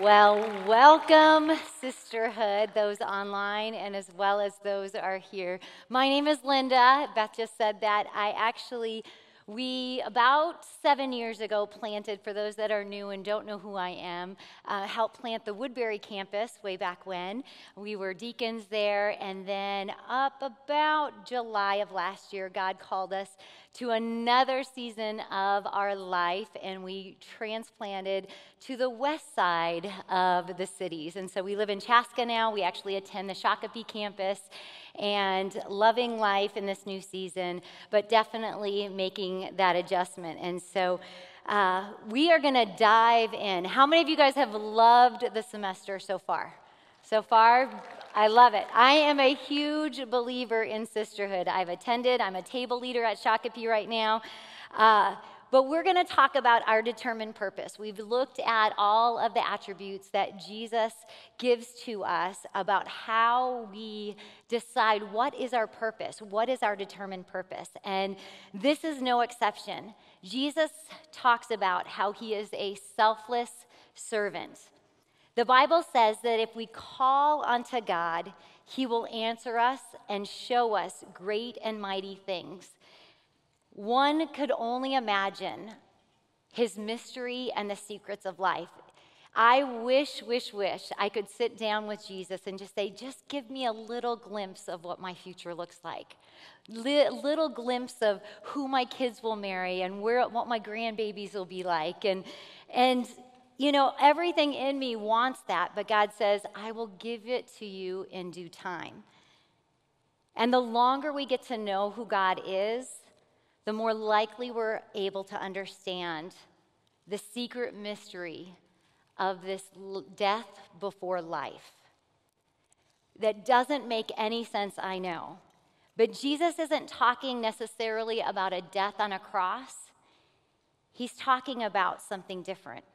Well, welcome, sisterhood, those online and as well as those are here. My name is Linda. Beth just said that. I actually we, about seven years ago, planted, for those that are new and don't know who I am, uh, helped plant the Woodbury campus way back when. We were deacons there, and then up about July of last year, God called us to another season of our life, and we transplanted to the west side of the cities. And so we live in Chaska now. We actually attend the Shakopee campus and loving life in this new season, but definitely making that adjustment. And so uh, we are going to dive in. How many of you guys have loved the semester so far? So far, I love it. I am a huge believer in sisterhood. I've attended, I'm a table leader at Shakopee right now. Uh, but we're going to talk about our determined purpose. We've looked at all of the attributes that Jesus gives to us about how we decide what is our purpose, what is our determined purpose. And this is no exception. Jesus talks about how he is a selfless servant. The Bible says that if we call unto God, he will answer us and show us great and mighty things. One could only imagine his mystery and the secrets of life. I wish, wish, wish I could sit down with Jesus and just say, just give me a little glimpse of what my future looks like. little glimpse of who my kids will marry and where, what my grandbabies will be like. And, and you know, everything in me wants that, but God says, I will give it to you in due time. And the longer we get to know who God is, the more likely we're able to understand the secret mystery of this death before life. That doesn't make any sense, I know. But Jesus isn't talking necessarily about a death on a cross, he's talking about something different.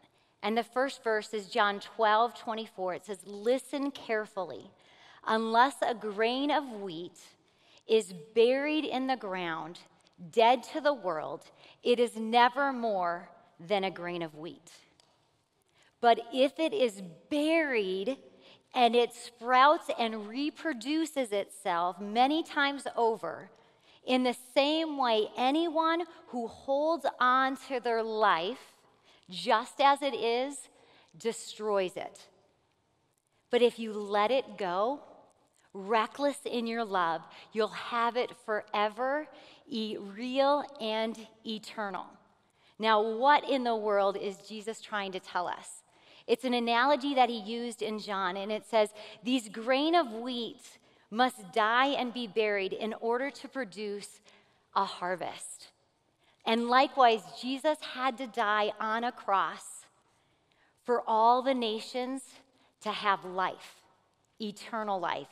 And the first verse is John 12, 24. It says, Listen carefully. Unless a grain of wheat is buried in the ground, dead to the world, it is never more than a grain of wheat. But if it is buried and it sprouts and reproduces itself many times over, in the same way, anyone who holds on to their life just as it is, destroys it. But if you let it go, reckless in your love, you'll have it forever, e- real and eternal. Now, what in the world is Jesus trying to tell us? It's an analogy that he used in John, and it says, These grain of wheat must die and be buried in order to produce a harvest. And likewise, Jesus had to die on a cross for all the nations to have life, eternal life.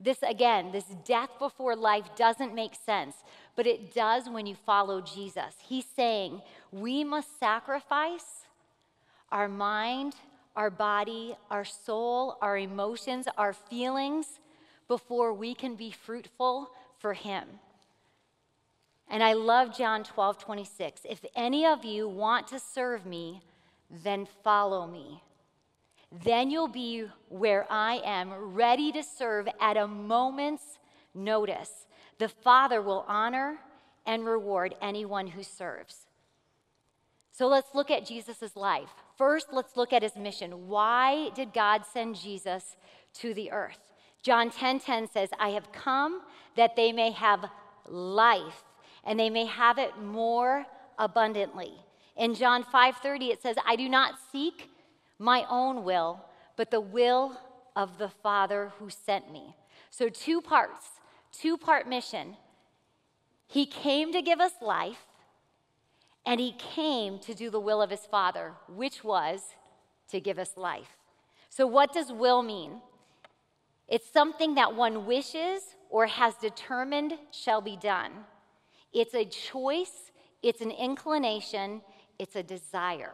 This, again, this death before life doesn't make sense, but it does when you follow Jesus. He's saying we must sacrifice our mind, our body, our soul, our emotions, our feelings before we can be fruitful for Him. And I love John 12, 26. If any of you want to serve me, then follow me. Then you'll be where I am, ready to serve at a moment's notice. The Father will honor and reward anyone who serves. So let's look at Jesus' life. First, let's look at his mission. Why did God send Jesus to the earth? John 10:10 10, 10 says, "I have come that they may have life and they may have it more abundantly. In John 5:30 it says, "I do not seek my own will, but the will of the Father who sent me." So two parts, two-part mission. He came to give us life, and he came to do the will of his Father, which was to give us life. So what does will mean? It's something that one wishes or has determined shall be done. It's a choice, it's an inclination, it's a desire.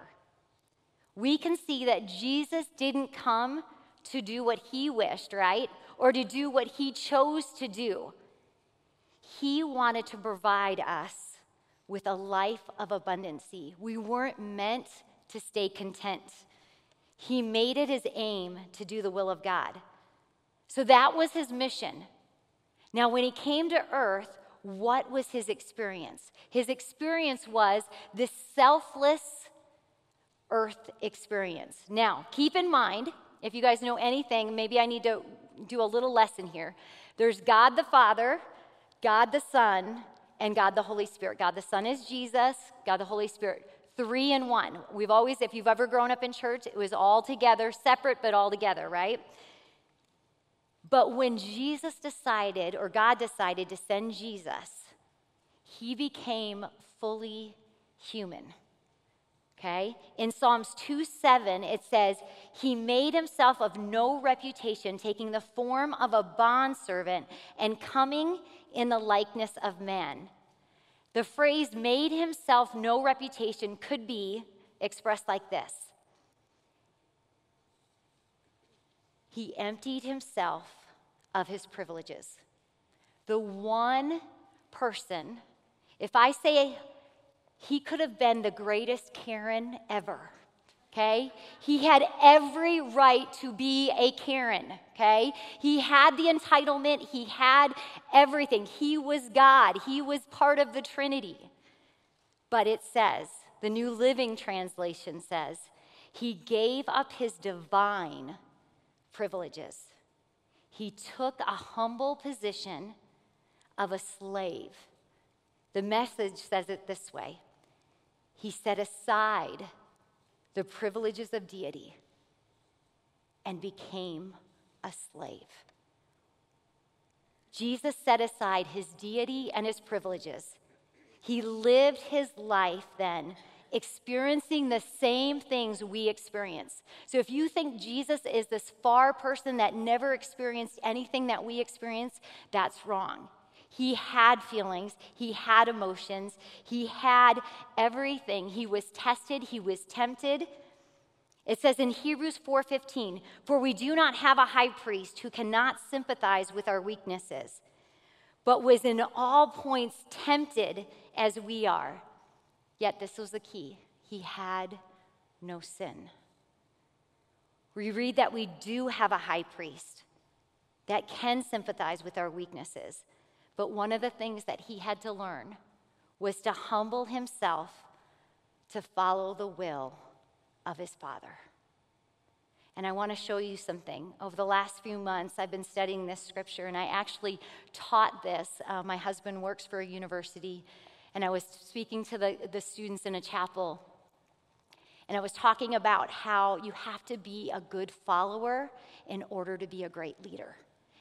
We can see that Jesus didn't come to do what he wished, right? Or to do what he chose to do. He wanted to provide us with a life of abundancy. We weren't meant to stay content. He made it his aim to do the will of God. So that was his mission. Now, when he came to earth, what was his experience? His experience was this selfless earth experience. Now, keep in mind, if you guys know anything, maybe I need to do a little lesson here. There's God the Father, God the Son, and God the Holy Spirit. God the Son is Jesus, God the Holy Spirit three in one. We've always, if you've ever grown up in church, it was all together, separate but all together, right? But when Jesus decided, or God decided to send Jesus, he became fully human. Okay? In Psalms 2 7, it says, He made himself of no reputation, taking the form of a bondservant and coming in the likeness of man. The phrase made himself no reputation could be expressed like this He emptied himself of his privileges. The one person, if I say he could have been the greatest Karen ever okay? He had every right to be a Karen, okay? He had the entitlement, he had everything. He was God, he was part of the Trinity. But it says, the New Living Translation says, he gave up his divine privileges. He took a humble position of a slave. The message says it this way He set aside the privileges of deity and became a slave. Jesus set aside his deity and his privileges. He lived his life then experiencing the same things we experience. So if you think Jesus is this far person that never experienced anything that we experience, that's wrong. He had feelings, he had emotions, he had everything. He was tested, he was tempted. It says in Hebrews 4:15, "For we do not have a high priest who cannot sympathize with our weaknesses, but was in all points tempted as we are." Yet this was the key. He had no sin. We read that we do have a high priest that can sympathize with our weaknesses. But one of the things that he had to learn was to humble himself to follow the will of his Father. And I want to show you something. Over the last few months, I've been studying this scripture, and I actually taught this. Uh, my husband works for a university, and I was speaking to the, the students in a chapel, and I was talking about how you have to be a good follower in order to be a great leader.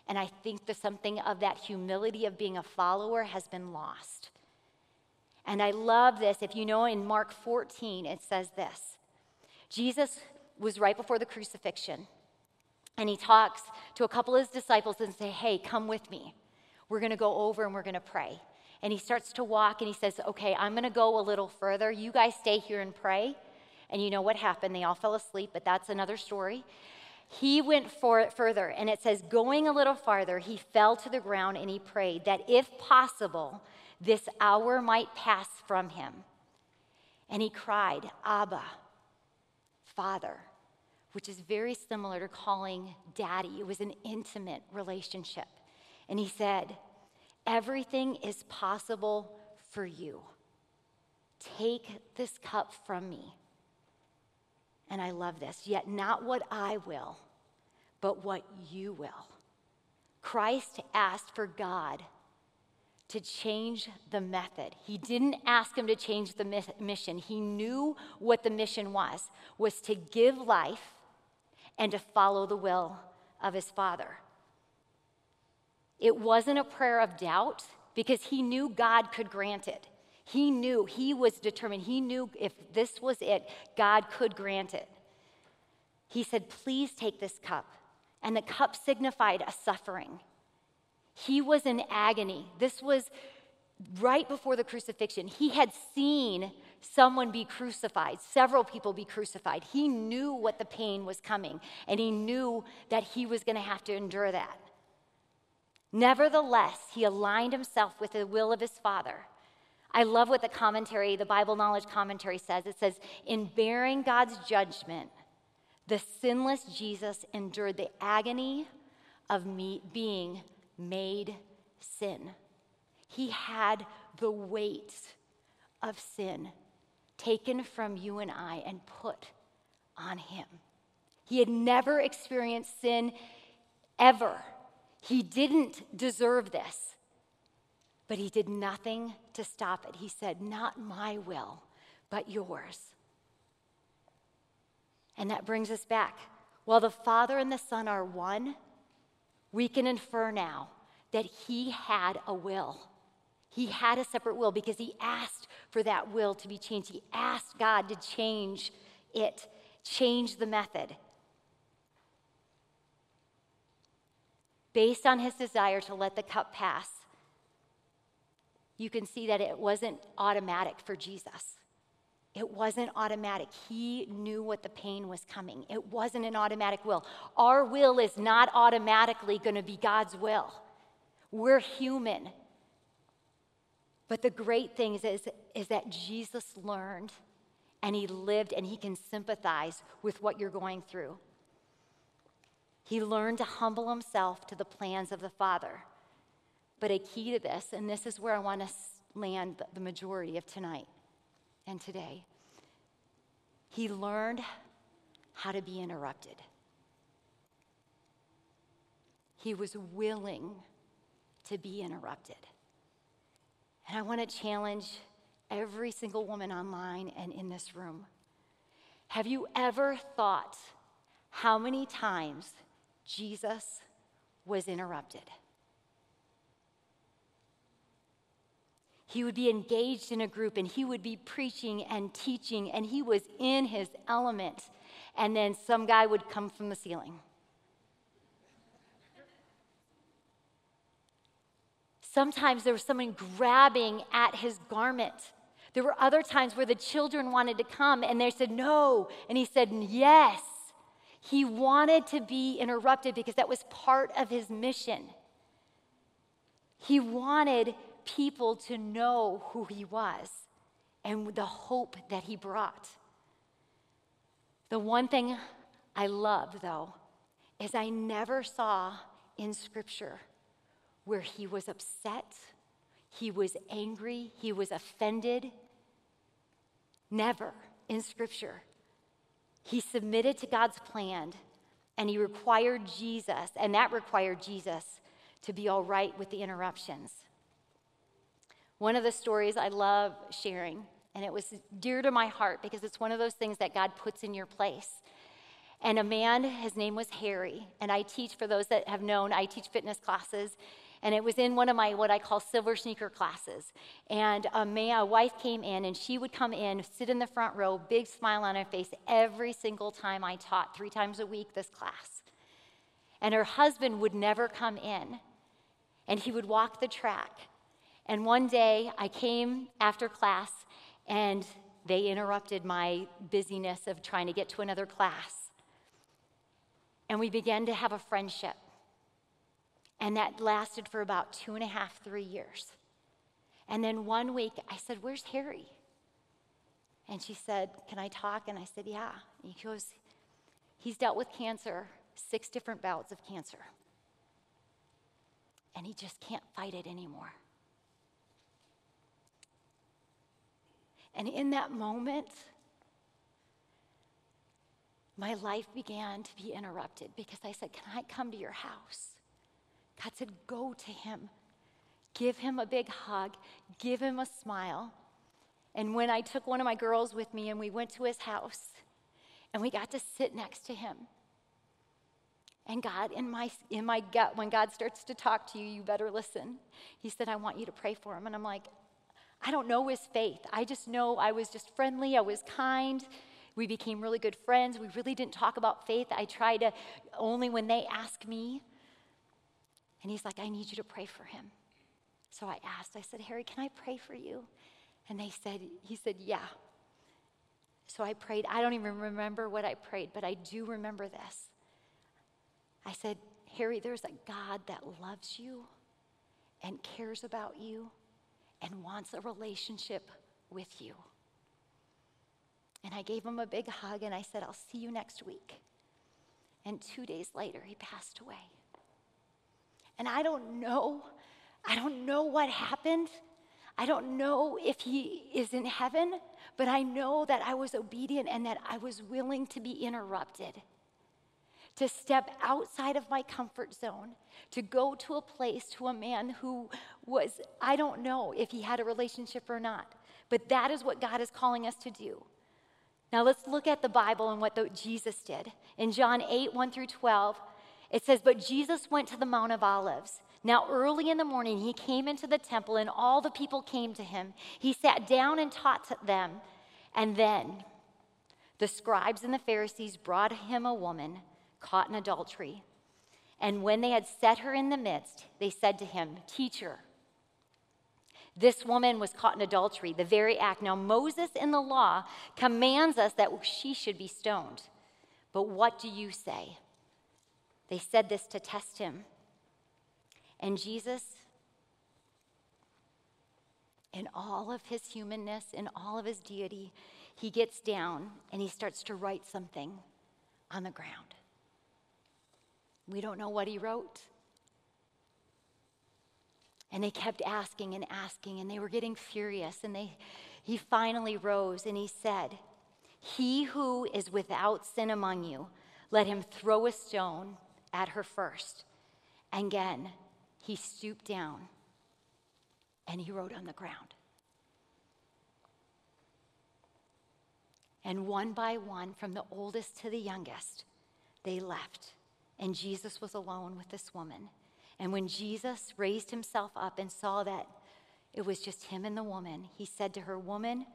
And I think that something of that humility of being a follower has been lost. And I love this. If you know in Mark 14, it says this Jesus was right before the crucifixion, and he talks to a couple of his disciples and say, Hey, come with me. We're going to go over and we're going to pray. And he starts to walk and he says, Okay, I'm going to go a little further. You guys stay here and pray. And you know what happened? They all fell asleep, but that's another story. He went for it further, and it says, going a little farther, he fell to the ground and he prayed that if possible, this hour might pass from him. And he cried, Abba, Father, which is very similar to calling daddy. It was an intimate relationship. And he said, Everything is possible for you. Take this cup from me. And I love this. Yet not what I will, but what you will. Christ asked for God to change the method. He didn't ask him to change the mission. He knew what the mission was, was to give life and to follow the will of his Father. It wasn't a prayer of doubt because he knew God could grant it. He knew, he was determined, he knew if this was it, God could grant it. He said, Please take this cup. And the cup signified a suffering. He was in agony. This was right before the crucifixion. He had seen someone be crucified, several people be crucified. He knew what the pain was coming, and he knew that he was going to have to endure that. Nevertheless, he aligned himself with the will of his Father. I love what the commentary, the Bible Knowledge commentary says. It says, In bearing God's judgment, The sinless Jesus endured the agony of me being made sin. He had the weight of sin taken from you and I and put on him. He had never experienced sin ever. He didn't deserve this, but he did nothing to stop it. He said, Not my will, but yours. And that brings us back. While the Father and the Son are one, we can infer now that he had a will. He had a separate will because he asked for that will to be changed. He asked God to change it, change the method. Based on his desire to let the cup pass, you can see that it wasn't automatic for Jesus. It wasn't automatic. He knew what the pain was coming. It wasn't an automatic will. Our will is not automatically going to be God's will. We're human. But the great thing is, is, is that Jesus learned and he lived and he can sympathize with what you're going through. He learned to humble himself to the plans of the Father. But a key to this, and this is where I want to land the majority of tonight and today, he learned how to be interrupted. He was willing to be interrupted. And I want to challenge every single woman online and in this room. Have you ever thought how many times Jesus was interrupted? He would be engaged in a group and he would be preaching and teaching, and he was in his element. And then some guy would come from the ceiling. Sometimes there was someone grabbing at his garment. There were other times where the children wanted to come and they said no. And he said yes. He wanted to be interrupted because that was part of his mission. He wanted people to know who he was and the hope that he brought. The one thing I love, though, is I never saw in Scripture where he was upset, he was angry, he was offended. Never in Scripture. He submitted to God's plan and he required Jesus, and that required Jesus to be all right with the interruptions. One of the stories I love sharing, and it was dear to my heart because it's one of those things that God puts in your place. And a man, his name was Harry, and I teach, for those that have known, I teach fitness classes. And it was in one of my what I call silver sneaker classes. And uh, a, man, a wife came in, and she would come in, sit in the front row, big smile on her face every single time I taught, three times a week, this class. And her husband would never come in, and he would walk the track. And one day I came after class and they interrupted my busyness of trying to get to another class. And we began to have a friendship. And that lasted for about two and a half, three years. And then one week I said, Where's Harry? And she said, Can I talk? And I said, Yeah. And he goes, He's dealt with cancer, six different bouts of cancer. And he just can't fight it anymore. And in that moment, my life began to be interrupted because I said, Can I come to your house? God said, Go to him. Give him a big hug. Give him a smile. And when I took one of my girls with me and we went to his house and we got to sit next to him. And God, in my, in my gut, when God starts to talk to you, you better listen. He said, I want you to pray for him. And I'm like, I don't know his faith. I just know I was just friendly, I was kind. We became really good friends. We really didn't talk about faith. I tried to only when they ask me. And he's like, I need you to pray for him. So I asked, I said, Harry, can I pray for you? And they said, he said, yeah. So I prayed. I don't even remember what I prayed, but I do remember this. I said, Harry, there's a God that loves you and cares about you and wants a relationship with you. And I gave him a big hug and I said, I'll see you next week. And two days later, he passed away. And I don't know, I don't know what happened. I don't know if he is in heaven, but I know that I was obedient and that I was willing to be interrupted, to step outside of my comfort zone, to go to a place to a man who was, I don't know if he had a relationship or not, but that is what God is calling us to do. Now let's look at the Bible and what the, Jesus did. In John 8, 1 through 12, it says, But Jesus went to the Mount of Olives. Now, early in the morning, he came into the temple, and all the people came to him. He sat down and taught them. And then the scribes and the Pharisees brought him a woman caught in adultery. And when they had set her in the midst, they said to him, Teacher, this woman was caught in adultery, the very act. Now, Moses in the law commands us that she should be stoned. But what do you say? They said this to test him. And Jesus, in all of his humanness, in all of his deity, he gets down and he starts to write something on the ground. We don't know what he wrote. And they kept asking and asking, and they were getting furious. And they, he finally rose and he said, He who is without sin among you, let him throw a stone at her first. And again, he stooped down and he wrote on the ground. And one by one, from the oldest to the youngest, they left. And Jesus was alone with this woman. And when Jesus raised himself up and saw that it was just him and the woman, he said to her, Woman,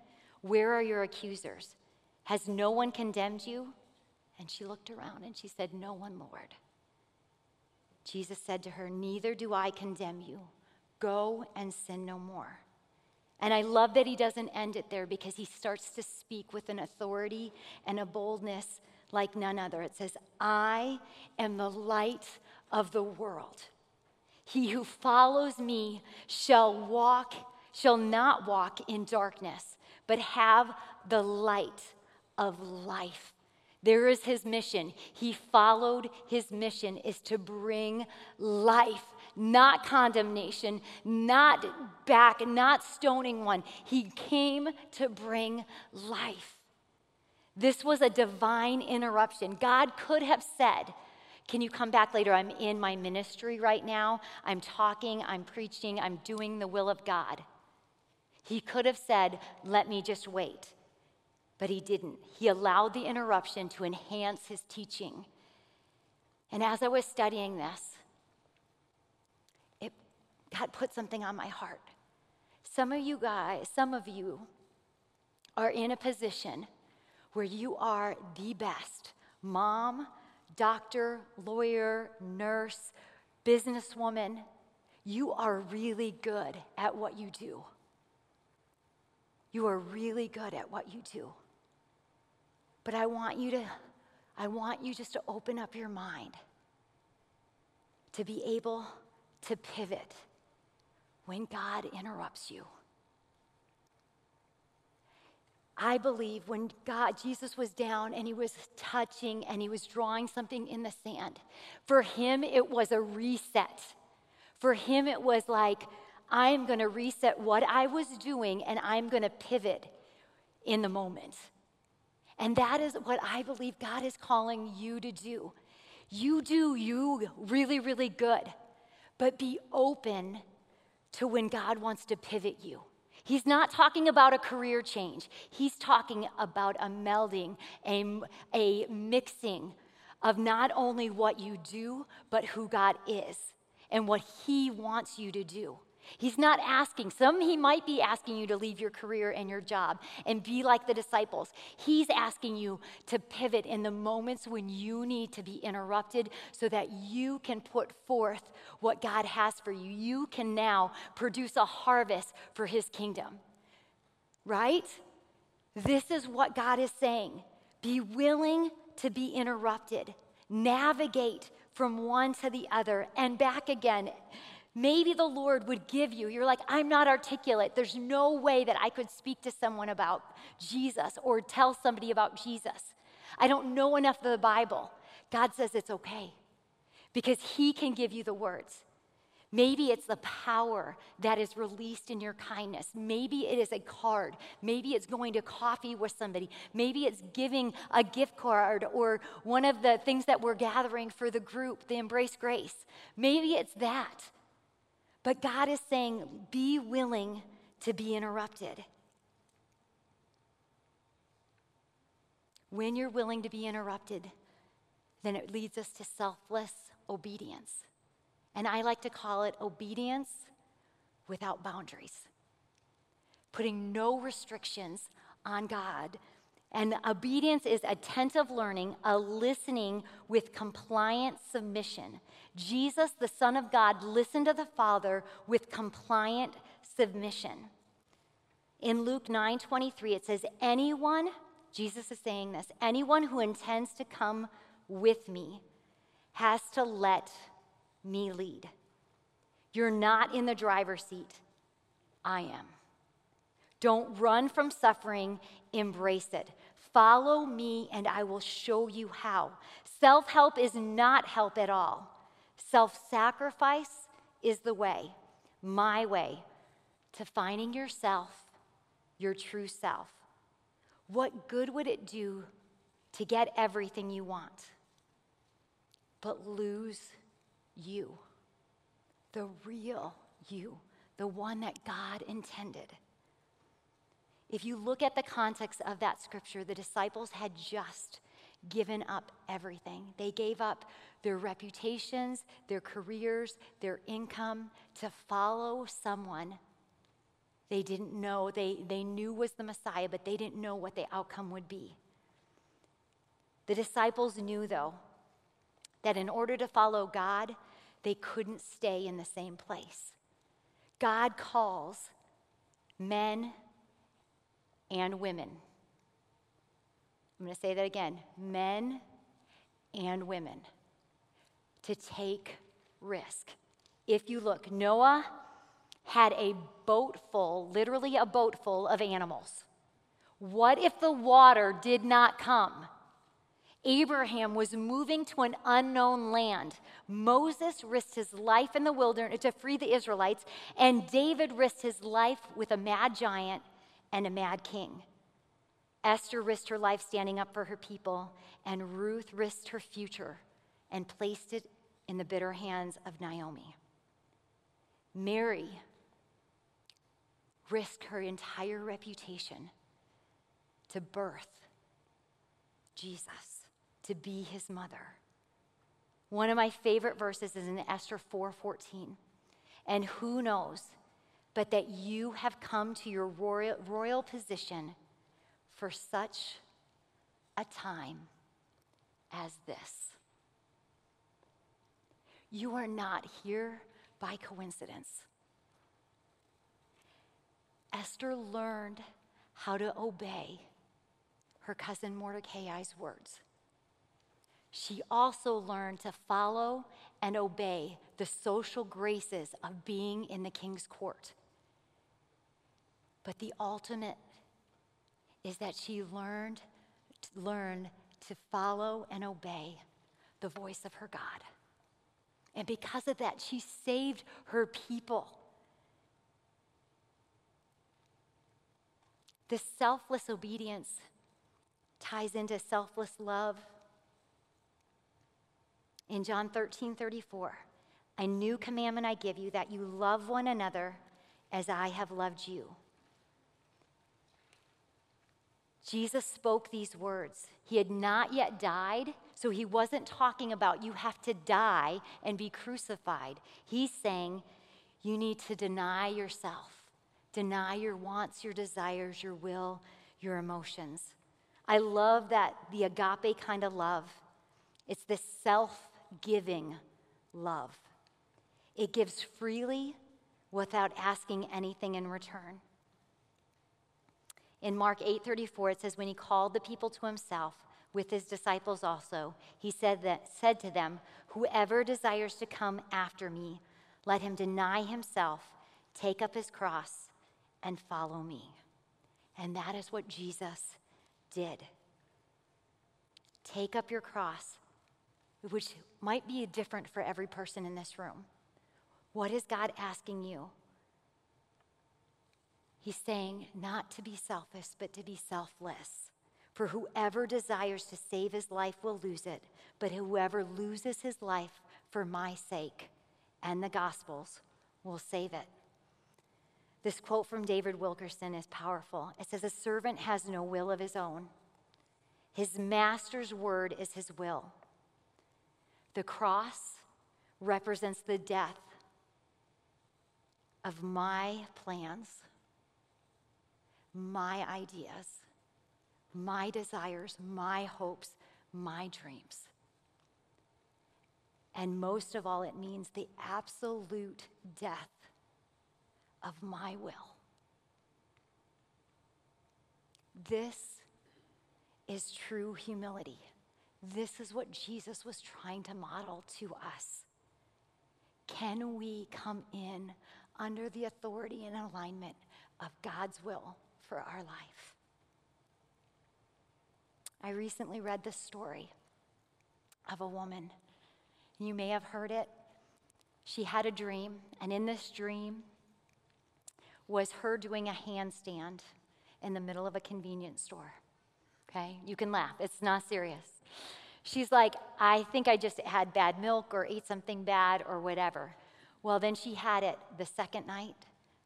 where are your accusers? Has no one condemned you? And she looked around and she said, No one, Lord. Jesus said to her, Neither do I condemn you. Go and sin no more. And I love that he doesn't end it there because he starts to speak with an authority and a boldness like none other. It says, I am the light of the world. He who follows me shall walk, shall not walk in darkness, but have the light of life. There is his mission. He followed his mission is to bring life, not condemnation, not back, not stoning one. He came to bring life. This was a divine interruption. God could have said, can you come back later? I'm in my ministry right now. I'm talking, I'm preaching, I'm doing the will of God. He could have said, Let me just wait. But he didn't. He allowed the interruption to enhance his teaching. And as I was studying this, it, God put something on my heart. Some of you guys, some of you are in a position where you are the best mom, doctor, lawyer, nurse, businesswoman, you are really good at what you do. You are really good at what you do. But I want you to I want you just to open up your mind to be able to pivot when God interrupts you. I believe when God, Jesus was down and he was touching and he was drawing something in the sand, for him it was a reset. For him it was like, I'm going to reset what I was doing and I'm going to pivot in the moment. And that is what I believe God is calling you to do. You do you really, really good, but be open to when God wants to pivot you. He's not talking about a career change. He's talking about a melding, a, a mixing of not only what you do, but who God is and what He wants you to do. He's not asking, some he might be asking you to leave your career and your job and be like the disciples. He's asking you to pivot in the moments when you need to be interrupted so that you can put forth what God has for you. You can now produce a harvest for his kingdom. Right? This is what God is saying. Be willing to be interrupted, navigate from one to the other and back again. Maybe the Lord would give you, you're like, I'm not articulate. There's no way that I could speak to someone about Jesus or tell somebody about Jesus. I don't know enough of the Bible. God says it's okay because He can give you the words. Maybe it's the power that is released in your kindness. Maybe it is a card. Maybe it's going to coffee with somebody. Maybe it's giving a gift card or one of the things that we're gathering for the group, the Embrace Grace. Maybe it's that. But God is saying, be willing to be interrupted. When you're willing to be interrupted, then it leads us to selfless obedience. And I like to call it obedience without boundaries, putting no restrictions on God. And obedience is attentive learning, a listening with compliant submission. Jesus, the Son of God, listened to the Father with compliant submission. In Luke 9 23, it says, Anyone, Jesus is saying this, anyone who intends to come with me has to let me lead. You're not in the driver's seat. I am. Don't run from suffering, embrace it. Follow me, and I will show you how. Self help is not help at all. Self sacrifice is the way, my way, to finding yourself, your true self. What good would it do to get everything you want, but lose you, the real you, the one that God intended. If you look at the context of that scripture, the disciples had just given up everything. They gave up their reputations, their careers, their income to follow someone they didn't know. They, they knew was the Messiah, but they didn't know what the outcome would be. The disciples knew, though, that in order to follow God, they couldn't stay in the same place. God calls men and women. I'm going to say that again men and women to take risk. If you look, Noah had a boat full, literally a boat full of animals. What if the water did not come? Abraham was moving to an unknown land. Moses risked his life in the wilderness to free the Israelites, and David risked his life with a mad giant and a mad king. Esther risked her life standing up for her people, and Ruth risked her future and placed it in the bitter hands of Naomi. Mary risked her entire reputation to birth Jesus to be his mother. One of my favorite verses is in Esther 4:14. And who knows but that you have come to your royal, royal position for such a time as this. You are not here by coincidence. Esther learned how to obey her cousin Mordecai's words she also learned to follow and obey the social graces of being in the king's court. But the ultimate is that she learned to learn to follow and obey the voice of her God. And because of that, she saved her people. This selfless obedience ties into selfless love in John 13 34, a new commandment I give you that you love one another as I have loved you. Jesus spoke these words. He had not yet died, so he wasn't talking about you have to die and be crucified. He's saying you need to deny yourself, deny your wants, your desires, your will, your emotions. I love that the agape kind of love. It's this self giving love. It gives freely without asking anything in return. In Mark 8:34 it says when he called the people to himself with his disciples also he said that said to them whoever desires to come after me let him deny himself take up his cross and follow me. And that is what Jesus did. Take up your cross which might be different for every person in this room. What is God asking you? He's saying not to be selfish, but to be selfless. For whoever desires to save his life will lose it, but whoever loses his life for my sake and the gospel's will save it. This quote from David Wilkerson is powerful. It says, A servant has no will of his own, his master's word is his will. The cross represents the death of my plans, my ideas, my desires, my hopes, my dreams. And most of all, it means the absolute death of my will. This is true humility. This is what Jesus was trying to model to us. Can we come in under the authority and alignment of God's will for our life? I recently read the story of a woman. You may have heard it. She had a dream, and in this dream was her doing a handstand in the middle of a convenience store. Okay? You can laugh, it's not serious. She's like, I think I just had bad milk or ate something bad or whatever. Well, then she had it the second night,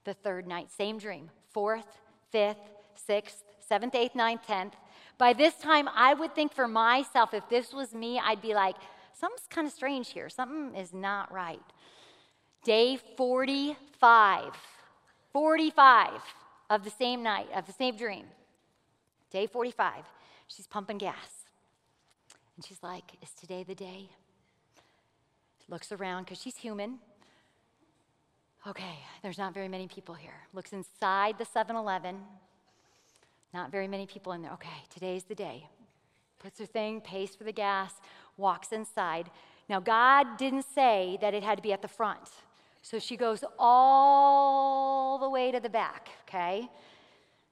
the third night, same dream, fourth, fifth, sixth, seventh, eighth, ninth, tenth. By this time, I would think for myself, if this was me, I'd be like, something's kind of strange here. Something is not right. Day 45, 45 of the same night, of the same dream. Day 45, she's pumping gas. And she's like, Is today the day? Looks around because she's human. Okay, there's not very many people here. Looks inside the 7 Eleven. Not very many people in there. Okay, today's the day. Puts her thing, pays for the gas, walks inside. Now, God didn't say that it had to be at the front. So she goes all the way to the back, okay?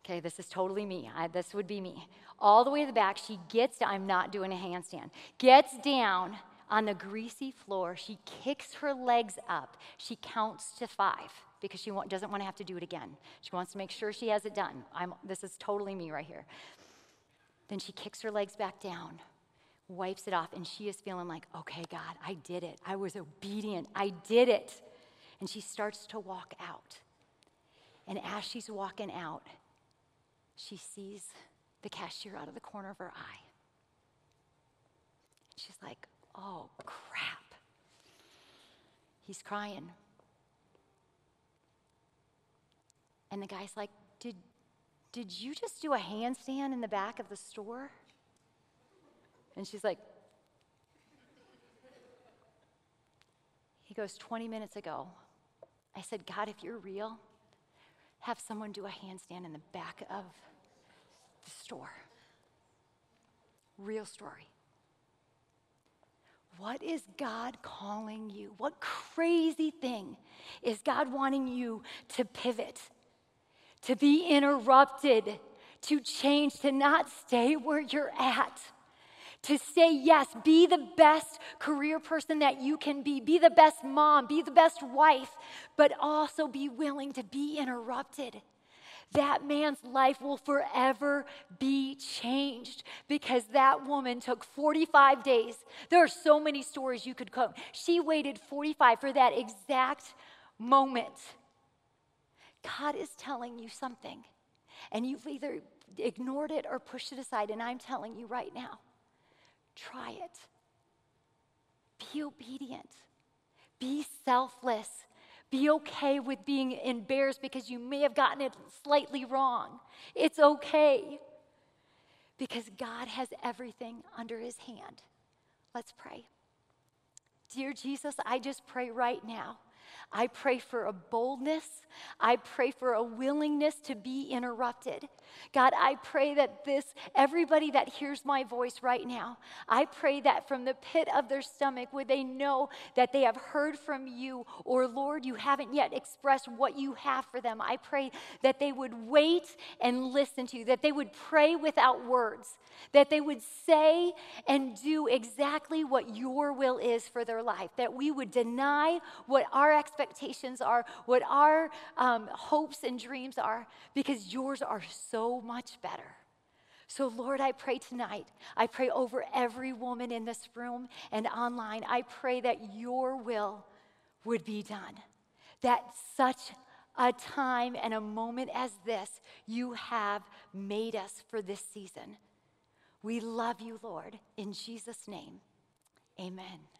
Okay, this is totally me. I, this would be me. All the way to the back, she gets down. I'm not doing a handstand. Gets down on the greasy floor. She kicks her legs up. She counts to five because she doesn't want to have to do it again. She wants to make sure she has it done. I'm, this is totally me right here. Then she kicks her legs back down, wipes it off, and she is feeling like, okay, God, I did it. I was obedient. I did it. And she starts to walk out. And as she's walking out, she sees the cashier out of the corner of her eye. She's like, oh, crap. He's crying. And the guy's like, did, did you just do a handstand in the back of the store? And she's like, he goes, 20 minutes ago, I said, God, if you're real, have someone do a handstand in the back of the store. Real story. What is God calling you? What crazy thing is God wanting you to pivot, to be interrupted, to change, to not stay where you're at? to say yes, be the best career person that you can be, be the best mom, be the best wife, but also be willing to be interrupted that man's life will forever be changed because that woman took 45 days. There are so many stories you could quote. She waited 45 for that exact moment. God is telling you something, and you've either ignored it or pushed it aside. And I'm telling you right now try it. Be obedient, be selfless. Be okay with being embarrassed because you may have gotten it slightly wrong. It's okay because God has everything under his hand. Let's pray. Dear Jesus, I just pray right now I pray for a boldness. I pray for a willingness to be interrupted. God, I pray that this, everybody that hears my voice right now, I pray that from the pit of their stomach, would they know that they have heard from you, or Lord, you haven't yet expressed what you have for them. I pray that they would wait and listen to you, that they would pray without words, that they would say and do exactly what your will is for their life, that we would deny what our expectations are, what our um, hopes and dreams are, because yours are so much better. So, Lord, I pray tonight, I pray over every woman in this room and online, I pray that your will would be done. That such a time and a moment as this you have made us for this season. We love you, Lord. In Jesus' name, amen.